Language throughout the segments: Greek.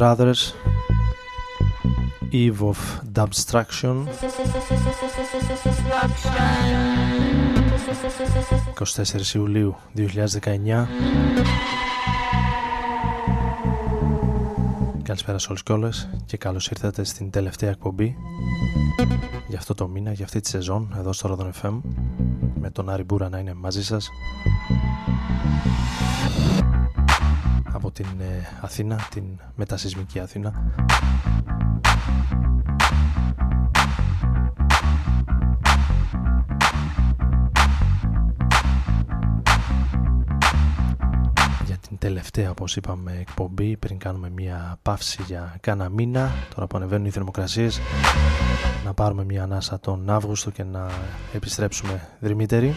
Chemical Brothers Eve of Dubstraction 24 Ιουλίου 2019 Καλησπέρα σε όλους και όλες και καλώς ήρθατε στην τελευταία εκπομπή για αυτό το μήνα, για αυτή τη σεζόν εδώ στο Rodon FM με τον Άρη Μπούρα να είναι μαζί σας από την ε, Αθήνα, την μετασυσμική Αθήνα. Τελευταία όπως είπαμε εκπομπή πριν κάνουμε μια παύση για κάνα μήνα τώρα που ανεβαίνουν οι θερμοκρασίες να πάρουμε μια ανάσα τον Αύγουστο και να επιστρέψουμε δρυμύτεροι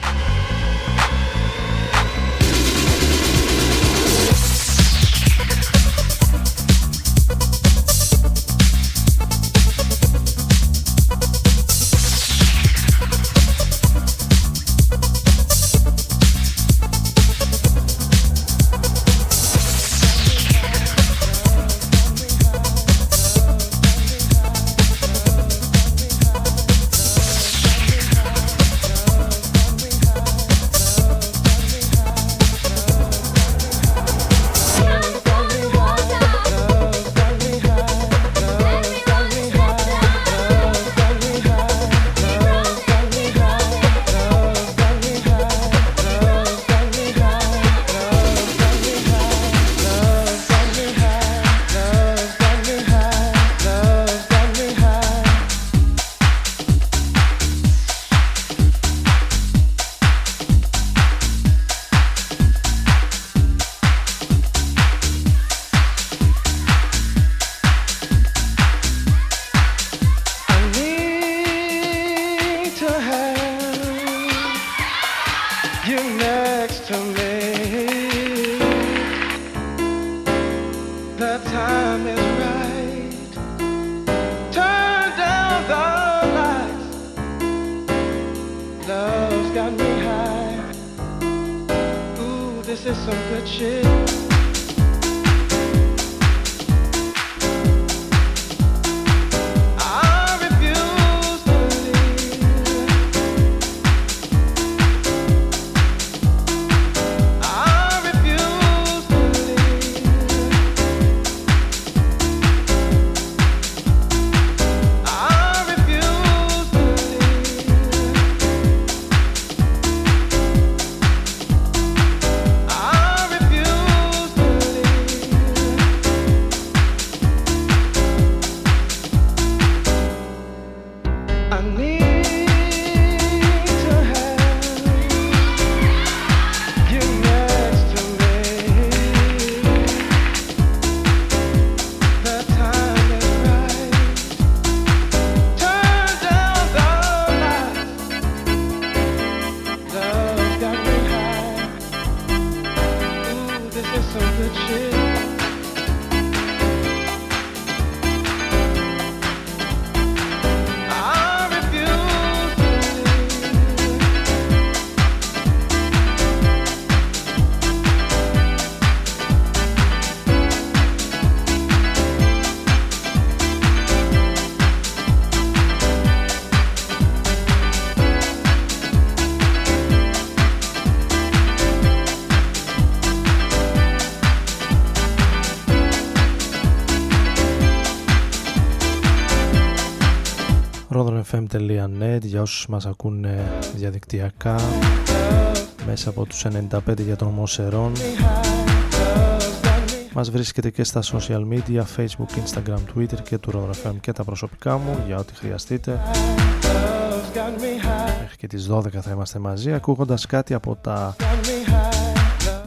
rodonfm.net για όσους μας ακούνε διαδικτυακά μέσα από τους 95 για τον Μοσερών μας βρίσκεται και στα social media facebook, instagram, twitter και του Rodon FM και τα προσωπικά μου για ό,τι χρειαστείτε. Μέχρι και τις 12 θα είμαστε μαζί ακούγοντας κάτι από τα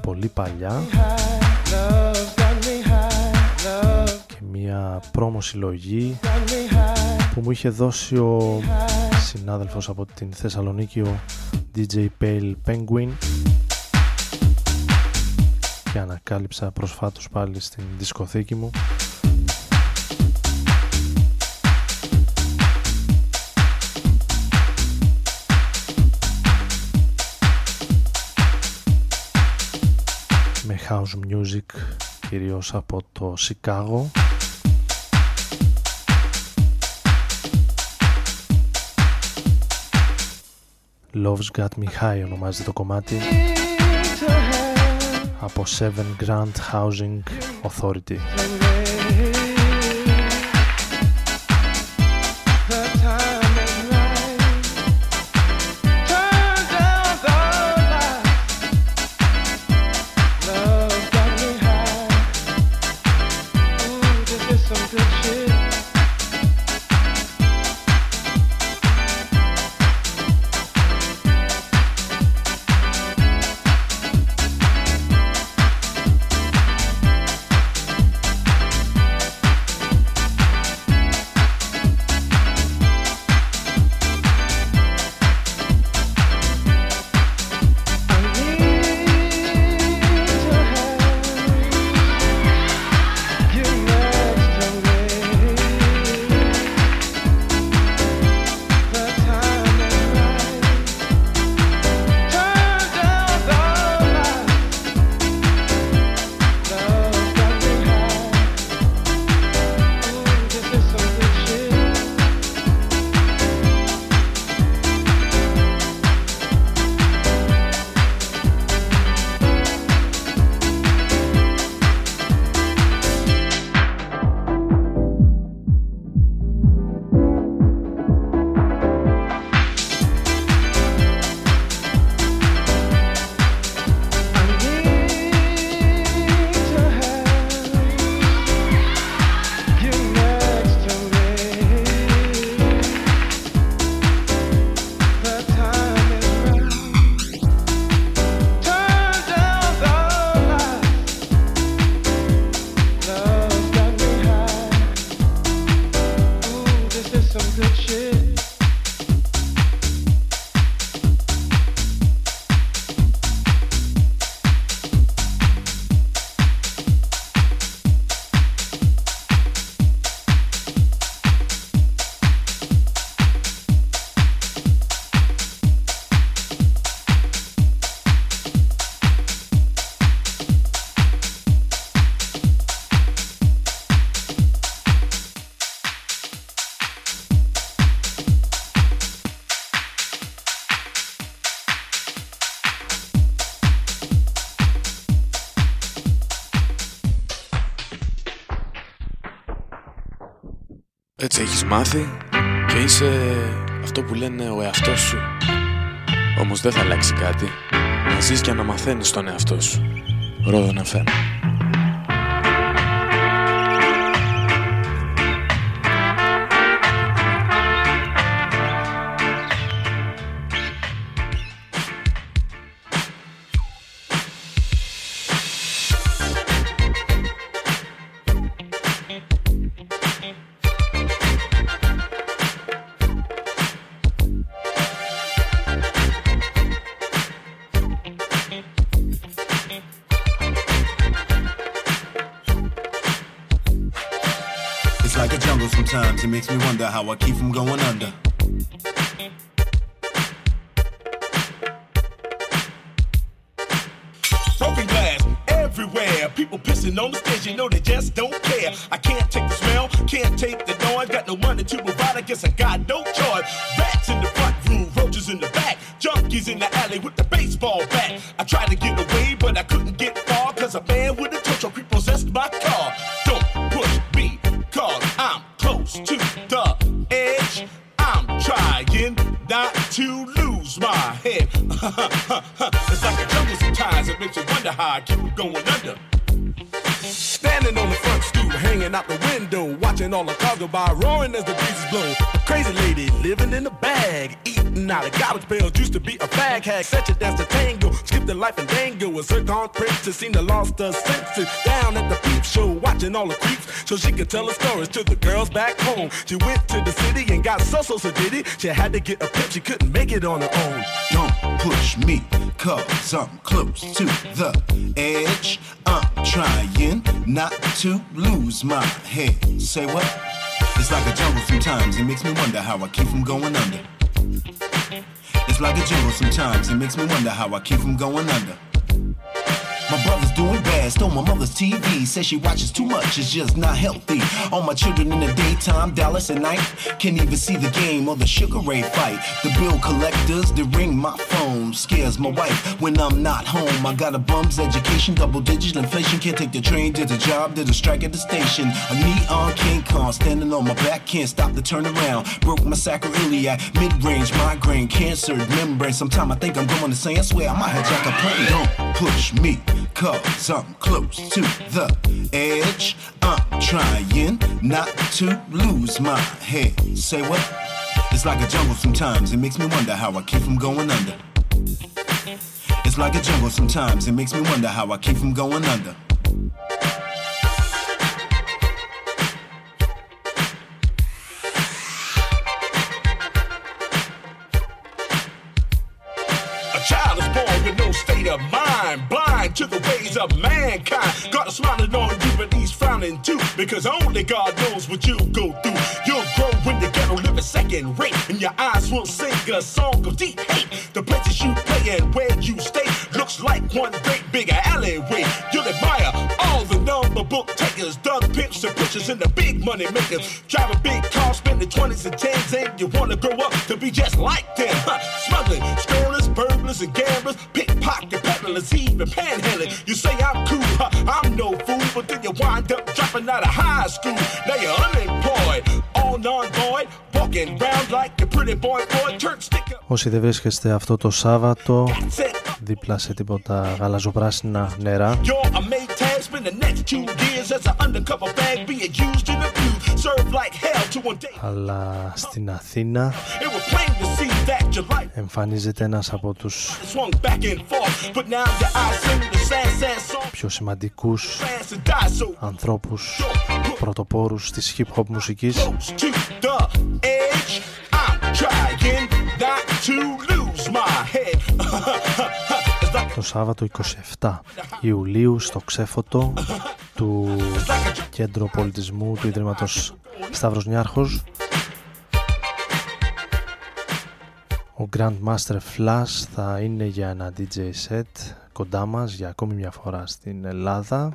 πολύ παλιά. Και μια πρόμο συλλογή που μου είχε δώσει ο συνάδελφος από την Θεσσαλονίκη ο DJ Pale Penguin. Και ανακάλυψα προσφάτως πάλι στην δισκοθήκη μου. Με house music κυρίως από το Σικάγο Love's Got Me High ονομάζεται το κομμάτι από Seven Grand Housing Authority δεν θα αλλάξει κάτι. Να ζεις και να μαθαίνεις τον εαυτό σου. Ρόδο να I keep from going by, roaring as the breeze is blowing. A crazy lady living in a bag, eating out of garbage pails, used to be a fag hag, such a dance to tango, skip the life and dango, a zircon princess, seen the lost her senses, down at the peep show, watching all the creeps, so she could tell her stories to the girls back home. She went to the city and got so so so did it. She had to get a pimp, she couldn't make it on her own. Don't push me, cause I'm close to the edge. I'm trying not to lose my head. Say what? It's like a jungle sometimes, it makes me wonder how I keep from going under. It's like a jungle sometimes, it makes me wonder how I keep from going under. My brother's doing bad, stole my mother's TV. Says she watches too much, it's just not healthy. All my children in the daytime, Dallas at night. Can't even see the game or the Sugar Ray fight. The bill collectors, they ring my phone. Scares my wife when I'm not home. I got a bum's education, double digit inflation. Can't take the train, did the job, did a strike at the station. A neon King Kong standing on my back, can't stop the turn around. Broke my sacroiliac, mid range migraine, cancer membrane. Sometime I think I'm going to say, I swear I might have jack a plane. Don't push me cause I'm close to the edge. I'm trying not to lose my head. Say what? It's like a jungle sometimes, it makes me wonder how I keep from going under. It's like a jungle sometimes, it makes me wonder how I keep from going under. A child is born with no state of mind, blind to the ways of mankind. God is smiling on you, but he's because only God knows what you go through. You'll grow when the a second rate, and your eyes will sing a song of deep hate. The places you play and where you stay looks like one great big alleyway. You'll admire all the number book takers, thug pimps and pushers, and the big money makers. Driving big cars, spending 20s and 10s, and you wanna grow up to be just like them. Huh? Smuggling, strollers, burglars, and gamblers, pickpocket peddlers, even panhandling. You say I'm cool, huh? I'm no fool, but then you wind up dropping out of high school. Now you're unemployed, all non-void, walking around like a pretty boy boy, church sticker. Όσοι δεν βρίσκεστε αυτό το Σάββατο That's it. δίπλα σε τίποτα γαλαζοπράσινα νερά You're a made tag, spend the next two years as an undercover bag, being used and abused, served like hell to one day. αλλά στην Αθήνα It was plain to see that your life εμφανίζεται ένας από τους swung back and forth, but now your eyes sing the sad, sad song. πιο σημαντικούς Fast and die so ανθρώπους πρωτοπόρους της hip hop μουσικής close to the edge. I'm trying not to lose my head. It's like το Σάββατο 27 Ιουλίου στο Ξέφωτο του Κέντρου Πολιτισμού του Ιδρύματος Σταύρος Νιάρχος. Ο Grandmaster Flash θα είναι για ένα DJ set κοντά μας για ακόμη μια φορά στην Ελλάδα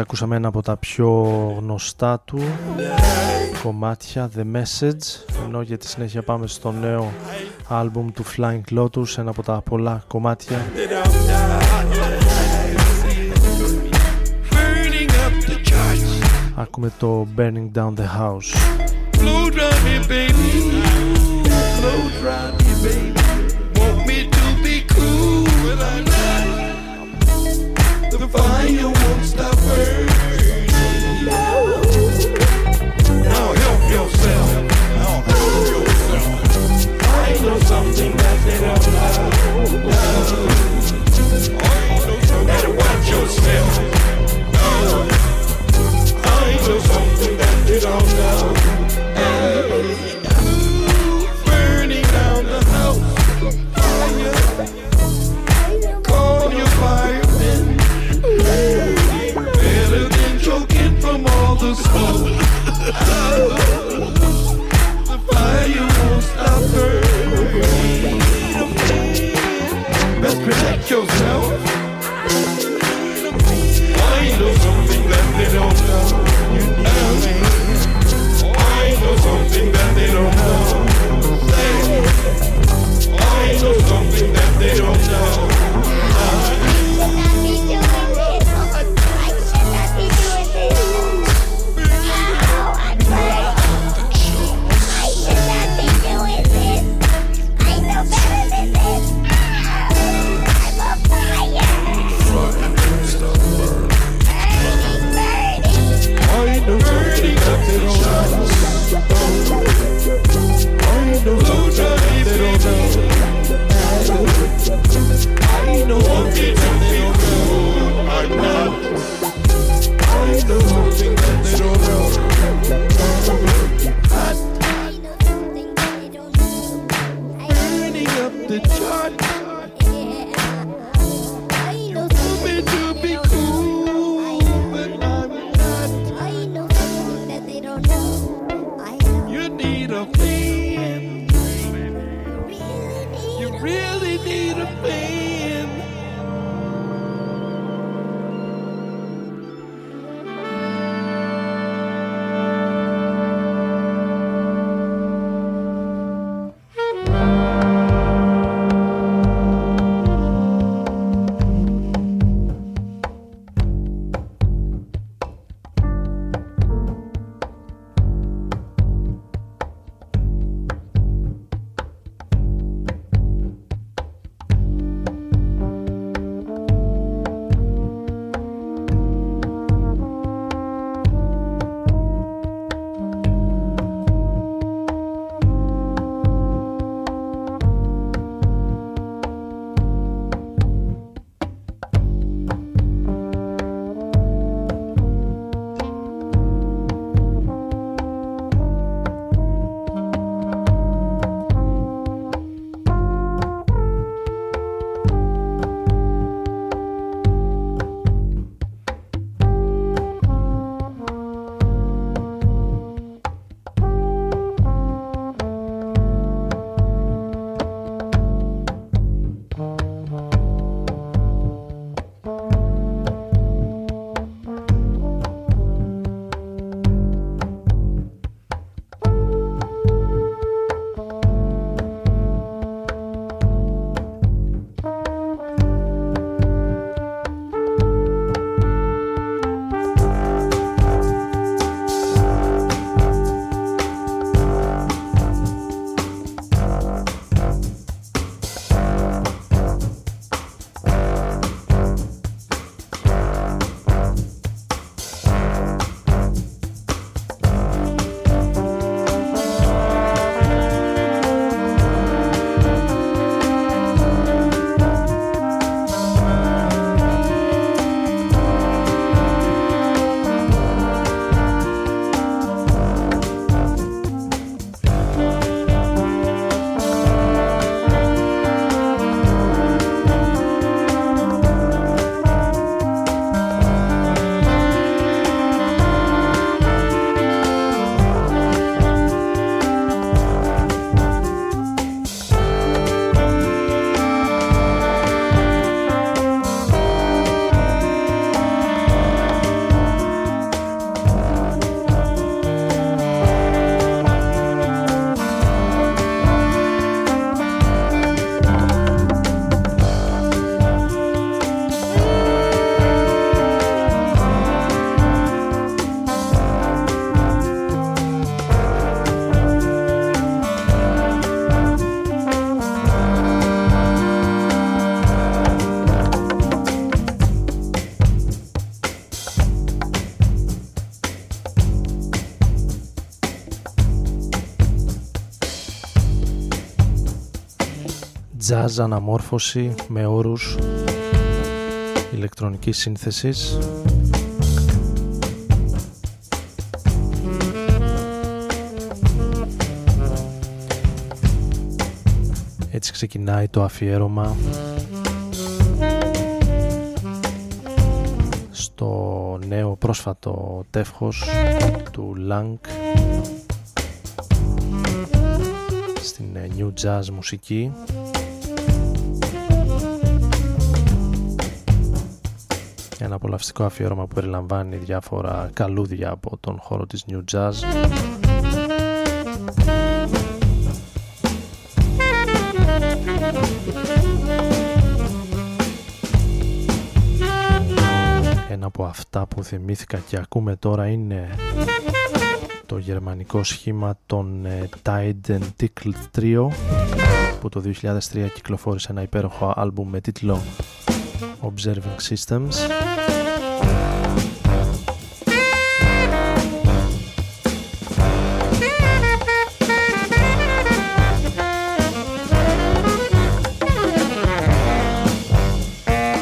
Ακούσαμε ένα από τα πιο γνωστά του κομμάτια, The Message. Ενώ για τη συνέχεια πάμε στο νέο άλμπουμ του Flying Lotus, ένα από τα πολλά κομμάτια. Ακούμε το Burning Down the House, something that they don't know. Jazz αναμόρφωση με όρους ηλεκτρονικής σύνθεσης. Έτσι ξεκινάει το αφιέρωμα στο νέο πρόσφατο τεύχος του Lang στην New Jazz μουσική απολαυστικό αφιέρωμα που περιλαμβάνει διάφορα καλούδια από τον χώρο της New Jazz. Ένα από αυτά που θυμήθηκα και ακούμε τώρα είναι το γερμανικό σχήμα των ε, Tide and Tickle Trio που το 2003 κυκλοφόρησε ένα υπέροχο άλμπουμ με τίτλο Observing Systems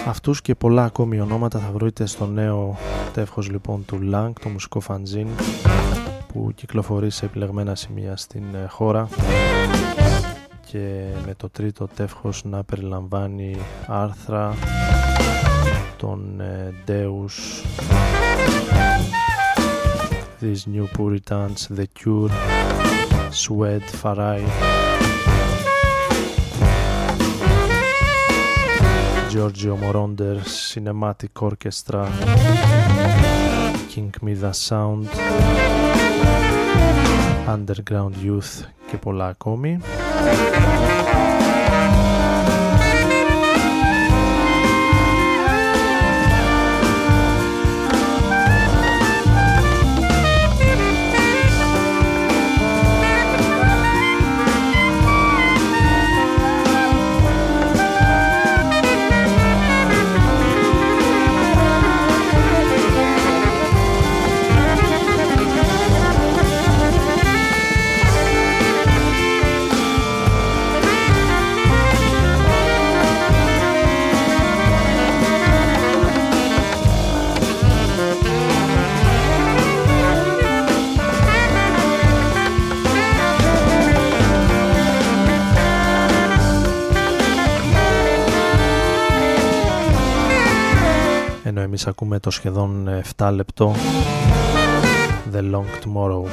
Αυτούς και πολλά ακόμη ονόματα θα βρείτε στο νέο τεύχος λοιπόν του Lang, το μουσικό φαντζίν που κυκλοφορεί σε επιλεγμένα σημεία στην ε, χώρα. Και με το τρίτο τεύχος να περιλαμβάνει άρθρα των ε, Deus These New Puritans, The Cure, Swed, Farai Giorgio Moroder, Cinematic Orchestra King Mida Sound Underground Youth και πολλά ακόμη. Εμείς ακούμε το σχεδόν 7 λεπτό The Long Tomorrow.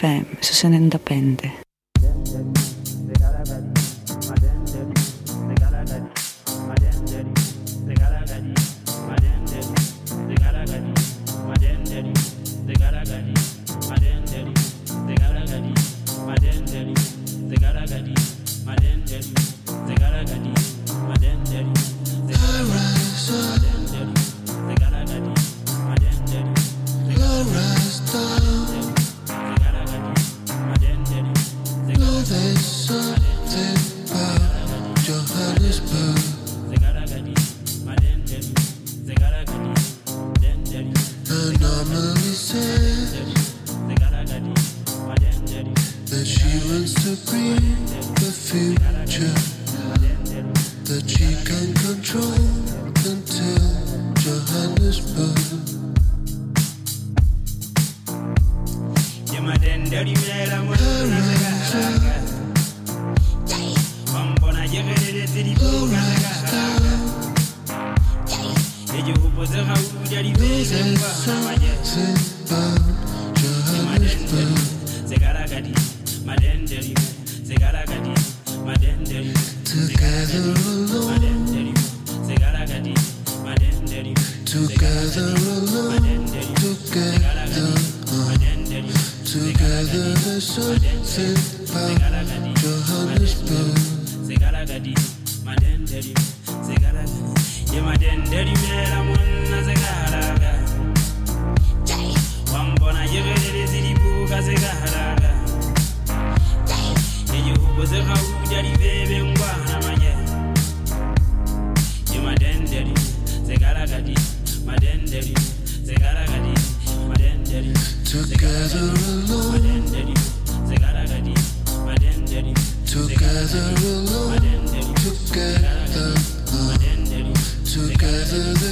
FM, su se ne indapende.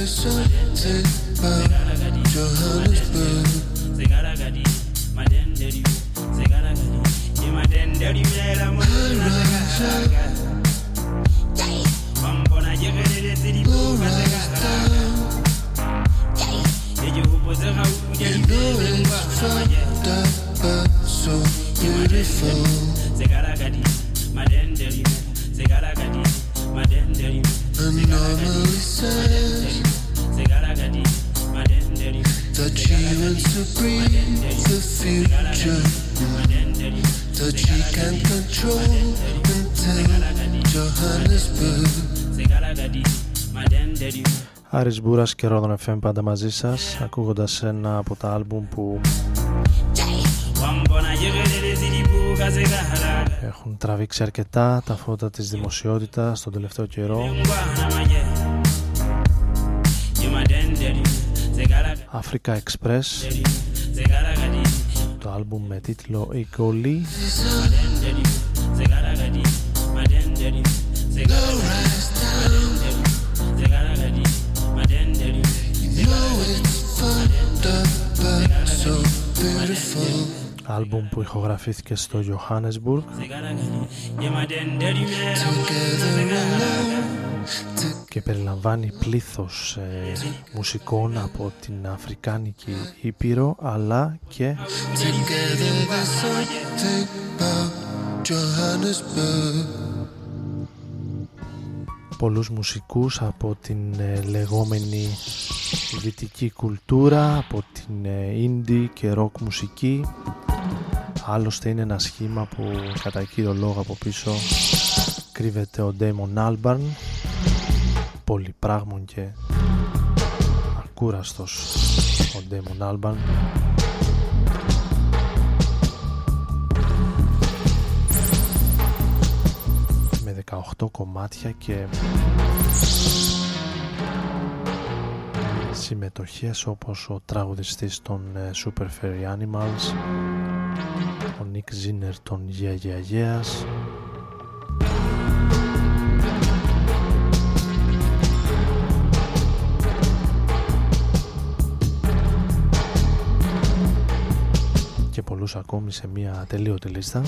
Στους 95. Άρης Μπούρας και Ρόδον FM πάντα μαζί σας ακούγοντας ένα από τα άλμπουμ που έχουν τραβήξει αρκετά τα φώτα της δημοσιότητας τον τελευταίο καιρό. Africa Express το άλμπουμ με τίτλο «Η Κολλή» άλμπουμ που ηχογραφήθηκε στο Johannesburg. Και περιλαμβάνει πλήθος ε, μουσικών από την Αφρικάνικη Ήπειρο αλλά και πολλούς μουσικούς από την ε, λεγόμενη δυτική κουλτούρα, από την ε, indie και rock μουσική. Άλλωστε είναι ένα σχήμα που κατά κύριο λόγο από πίσω κρύβεται ο Damon Albarn πολυπράγμων και ακούραστος ο Damon Albarn 18 κομμάτια και συμμετοχές όπως ο τραγουδιστής των ε, Super Fairy Animals ο Νίκ Ζίνερ των Yeah Yeah Yeahs. Και πολλούς ακόμη σε μια τελείωτη λίστα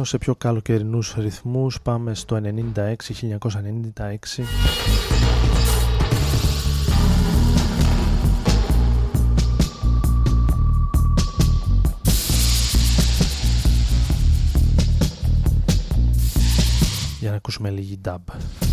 ενώ σε πιο καλοκαιρινούς ρυθμούς πάμε στο 96, 1996 για να ακούσουμε λίγη dub.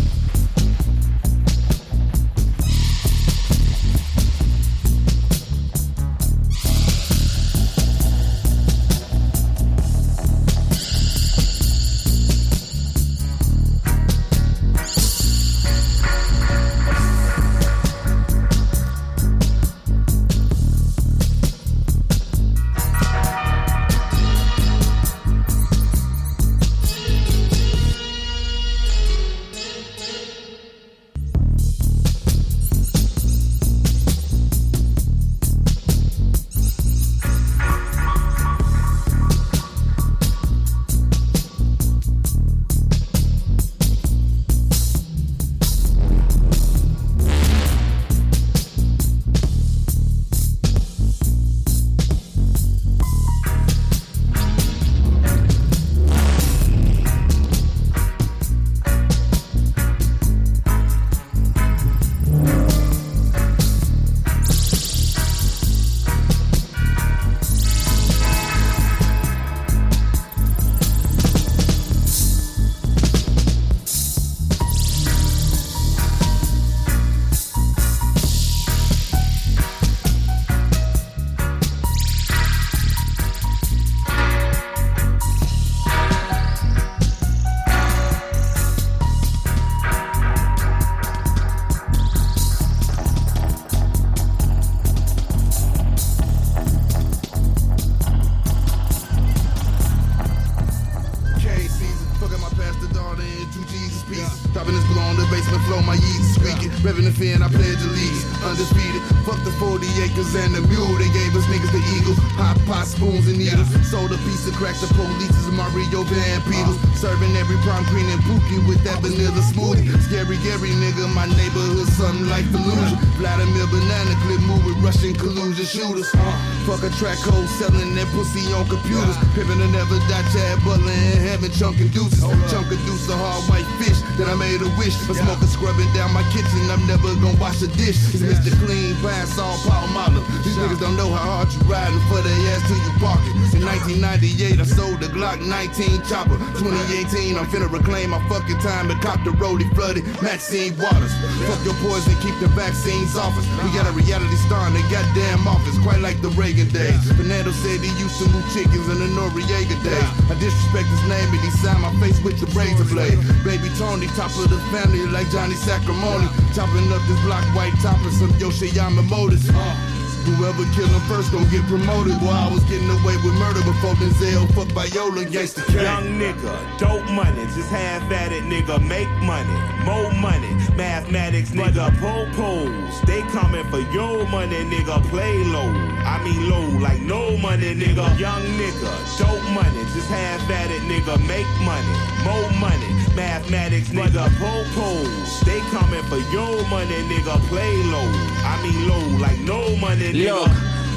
Track code selling pussy on computers. Pimpin' to never die, Chad Butler in heaven, chunkin' deuces. Chunk a deuce of hard white fish, then I made a wish. For smoking scrubbing down my kitchen, I'm never gonna wash a dish. It's Mr. Clean, pass all Paul Model. These niggas don't know how hard you riding for their ass till you park it. In 1998, I sold the Glock 19 chopper. 2018, I'm finna reclaim my fucking time and cop the roadie flooded Maxine Waters. Fuck your poison, keep the vaccines off us. We got a reality star in the goddamn office, quite like the Reagan days. Fernando said he used to move chickens in the Noriega days. I disrespect his name and he signed my face with the razor blade. Baby Tony, top of the family like Johnny Sacramone. Chopping up this block white top and some Yoshiyama motors. Uh. Whoever kill him first gon' get promoted. While I was getting away with murder before Denzel fucked Viola gangsta K. Young nigga, dope money, just half at it, nigga, make money, more money, mathematics, nigga, pull pose. They coming for your money, nigga, play low. I mean low, like no money, nigga. Young nigga, dope money, just half at it, nigga, make money, more money, mathematics, nigga, pull pose. They coming for your money, nigga, play low. I mean low, like no money. Look,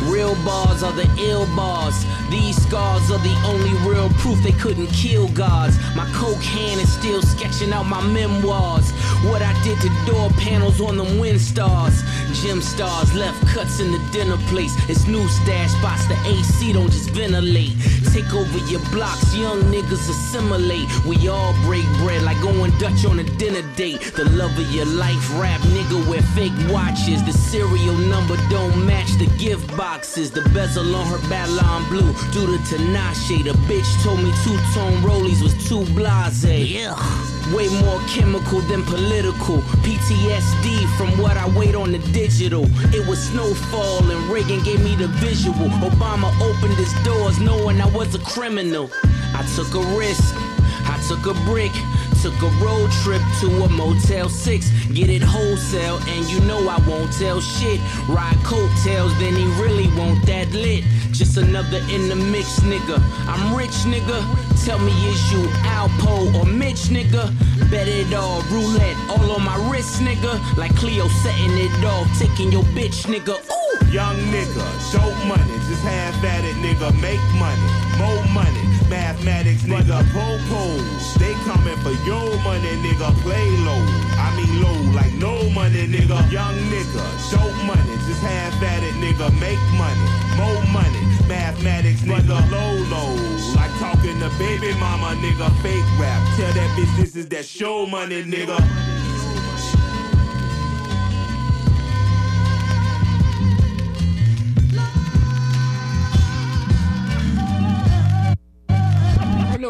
real bars are the ill bars. These scars are the only real proof they couldn't kill gods. My coke hand is still sketching out my memoirs. What I did to door panels on the wind stars. Gym stars left cuts in the dinner place. It's new stash spots, the AC don't just ventilate. Take over your blocks, young niggas assimilate. We all break bread like going Dutch on a dinner date. The love of your life, rap nigga wear fake watches. The serial number don't match the gift boxes. The bezel on her Babylon blue due to Tinashe. The bitch told me two tone rollies was too blase. Yeah. Way more chemical than political. PTSD from what I wait on the digital. It was snowfall and Reagan gave me the visual. Obama opened his doors knowing I was a criminal. I took a risk. I took a brick, took a road trip to a Motel 6, get it wholesale, and you know I won't tell shit. Ride coattails, then he really won't that lit. Just another in the mix, nigga. I'm rich, nigga. Tell me, is you Alpo or Mitch, nigga? Bet it all, roulette, all on my wrist, nigga. Like Cleo setting it off, taking your bitch, nigga. Ooh! Young nigga, dope money, just half at it, nigga, make money, more money, mathematics, nigga, pose. They coming for your money, nigga, play low. I mean low, like no money, nigga. Young nigga, show money, just half at it, nigga, make money, more money, mathematics, nigga, low low. Like talking to baby mama, nigga, fake rap. Tell that bitch this is that show money, nigga.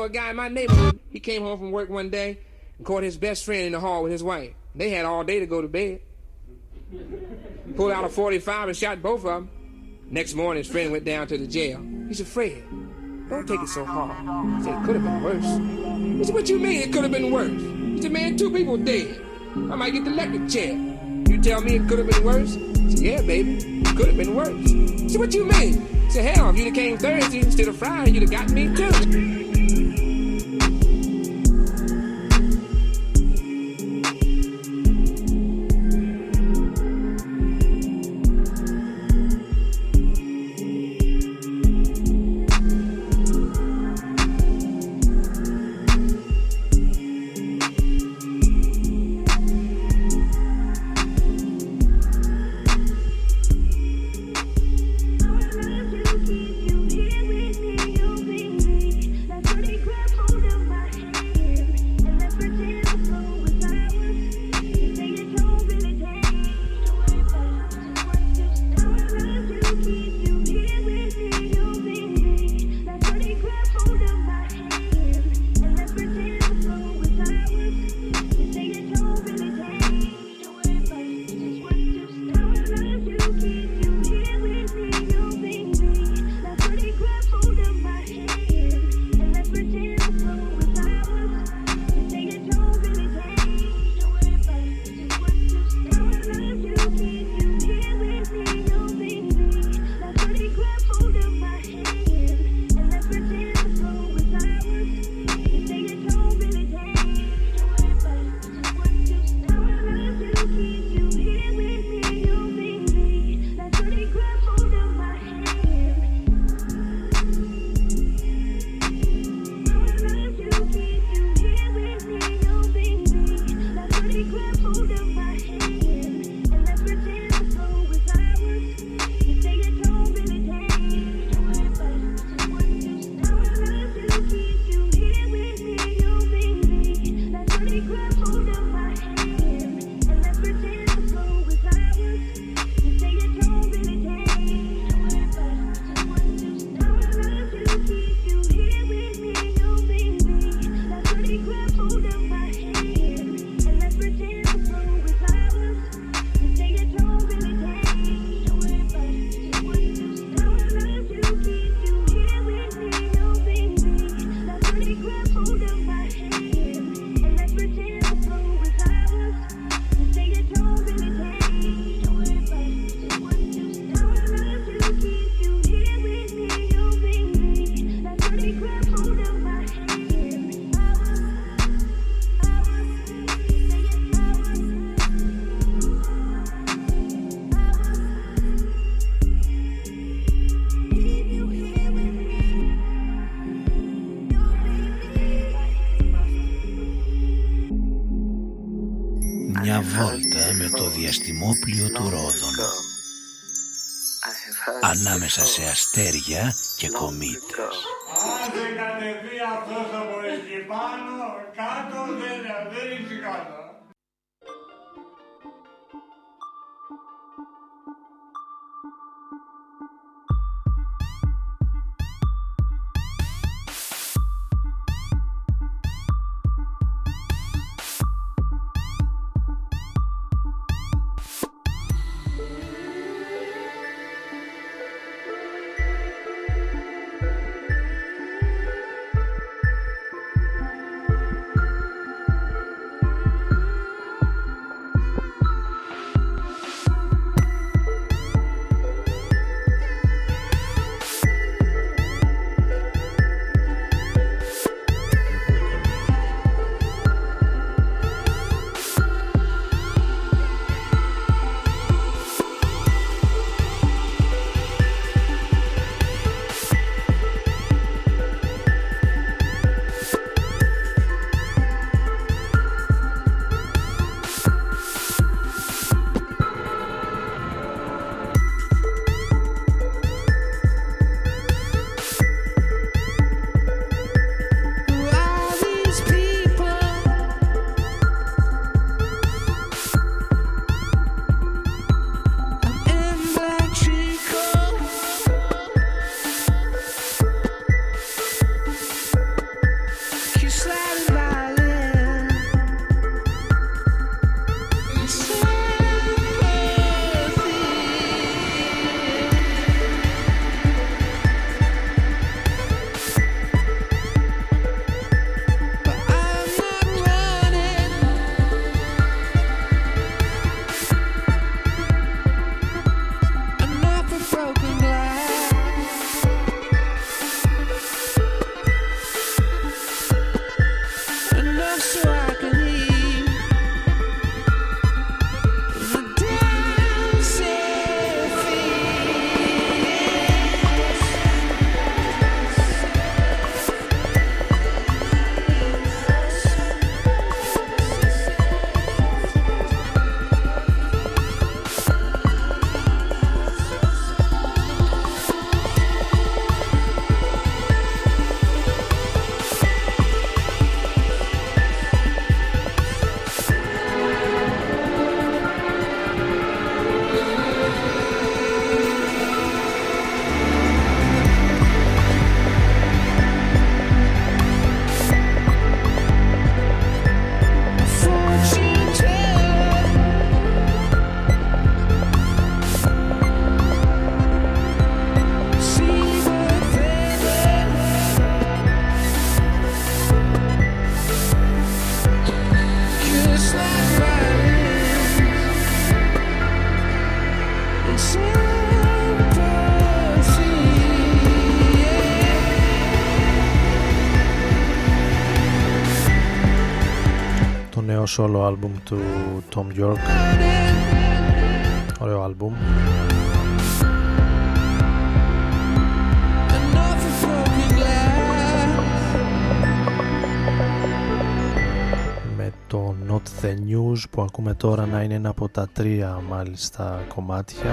Know a guy in my neighborhood. He came home from work one day and caught his best friend in the hall with his wife. They had all day to go to bed. Pulled out a 45 and shot both of them. Next morning, his friend went down to the jail. He said, Fred, don't take it so hard. He said, it could have been worse. He said, what you mean it could have been worse? He said, man, two people dead. I might get the electric chair. You tell me it could have been worse? Said, yeah, baby, it could have been worse. He said, what you mean? He said, hell, if you'd have came Thursday instead of Friday, you'd have got me too. Διαστημόπλιο του Ρόδων. ανάμεσα σε αστέρια και κομήτες. Solo album του Tom York. Ωραίο album με το Not The News που ακούμε τώρα να είναι ένα από τα τρία μάλιστα κομμάτια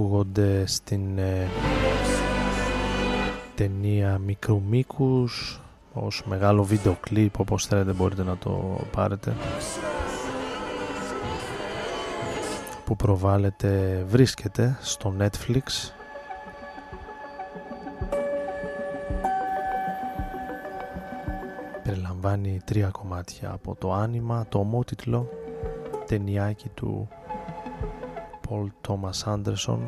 ακούγονται στην ε, ταινία μικρού μήκους ως μεγάλο βίντεο κλιπ όπως θέλετε μπορείτε να το πάρετε που προβάλλεται βρίσκεται στο Netflix. Περιλαμβάνει τρία κομμάτια από το άνιμα, το ομότιτλο ταινιάκι του Paul Thomas Anderson.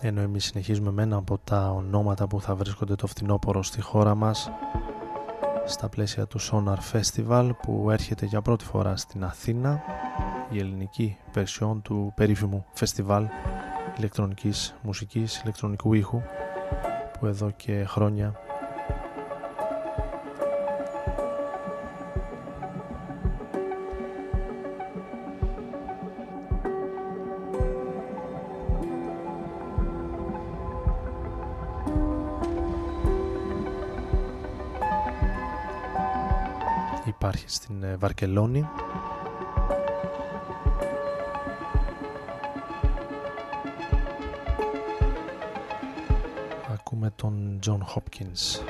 Ενώ εμείς συνεχίζουμε με ένα από τα ονόματα που θα βρίσκονται το φθινόπωρο στη χώρα μας στα πλαίσια του Sonar Festival που έρχεται για πρώτη φορά στην Αθήνα η ελληνική version του περίφημου φεστιβάλ ηλεκτρονικής μουσικής, ηλεκτρονικού ήχου που εδώ και χρόνια. Υπάρχει στην ε, Βαρκελόνη John Hopkins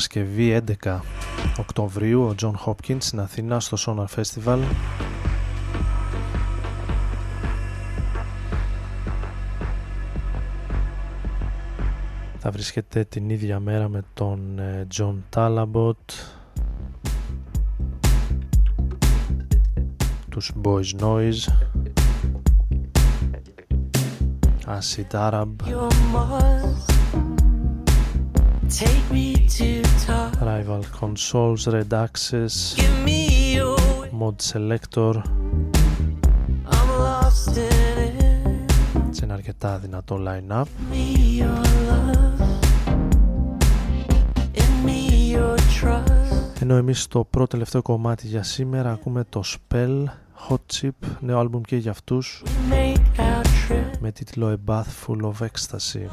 Παρασκευή 11 Οκτωβρίου ο John Hopkins στην Αθήνα στο Sonar Festival. Θα βρίσκεται την ίδια μέρα με τον ε, John Talabot τους Boys Noise. Acid Arab Rival Consoles, Red Access, Mod Selector. Σε ένα αρκετά δυνατό line-up. Ενώ εμείς στο πρώτο τελευταίο κομμάτι για σήμερα ακούμε το Spell Hot Chip, νέο άλμπουμ και για αυτούς με τίτλο A Bath Full of Ecstasy.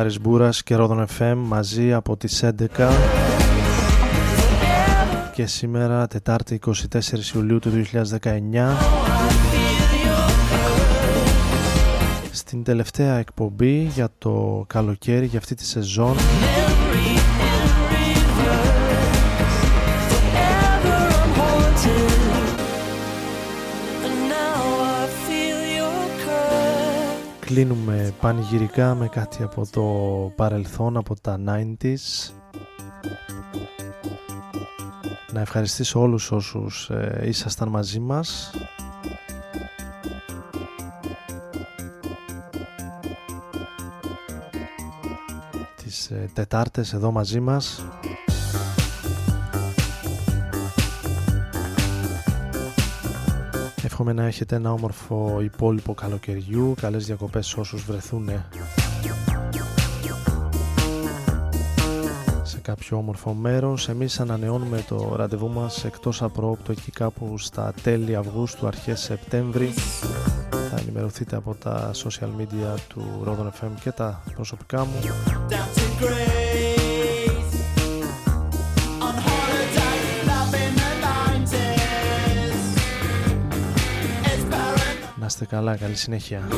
Άρης Μπούρας και Ρόδον FM μαζί από τις 11 και σήμερα Τετάρτη 24 Ιουλίου του 2019 στην τελευταία εκπομπή για το καλοκαίρι για αυτή τη σεζόν κλείνουμε πανηγυρικά με κάτι από το παρελθόν, από τα 90s. Να ευχαριστήσω όλους όσους ε, ήσασταν μαζί μας. Τις ε, Τετάρτες εδώ μαζί μας. Εύχομαι να έχετε ένα όμορφο υπόλοιπο καλοκαιριού, καλές διακοπές όσους βρεθούν σε κάποιο όμορφο μέρος. Εμείς ανανεώνουμε το ραντεβού μας εκτός απρόπτω εκεί κάπου στα τέλη Αυγούστου, αρχές Σεπτέμβρη. Θα ενημερωθείτε από τα social media του Rodon FM και τα προσωπικά μου. Είστε καλά, καλή συνέχεια.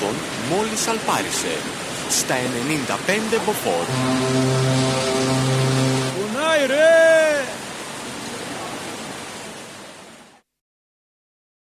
Καράβι για Ρόδον μόλις αλπάρισε. Στα 95 μποφόρ. Κουνάει ρε!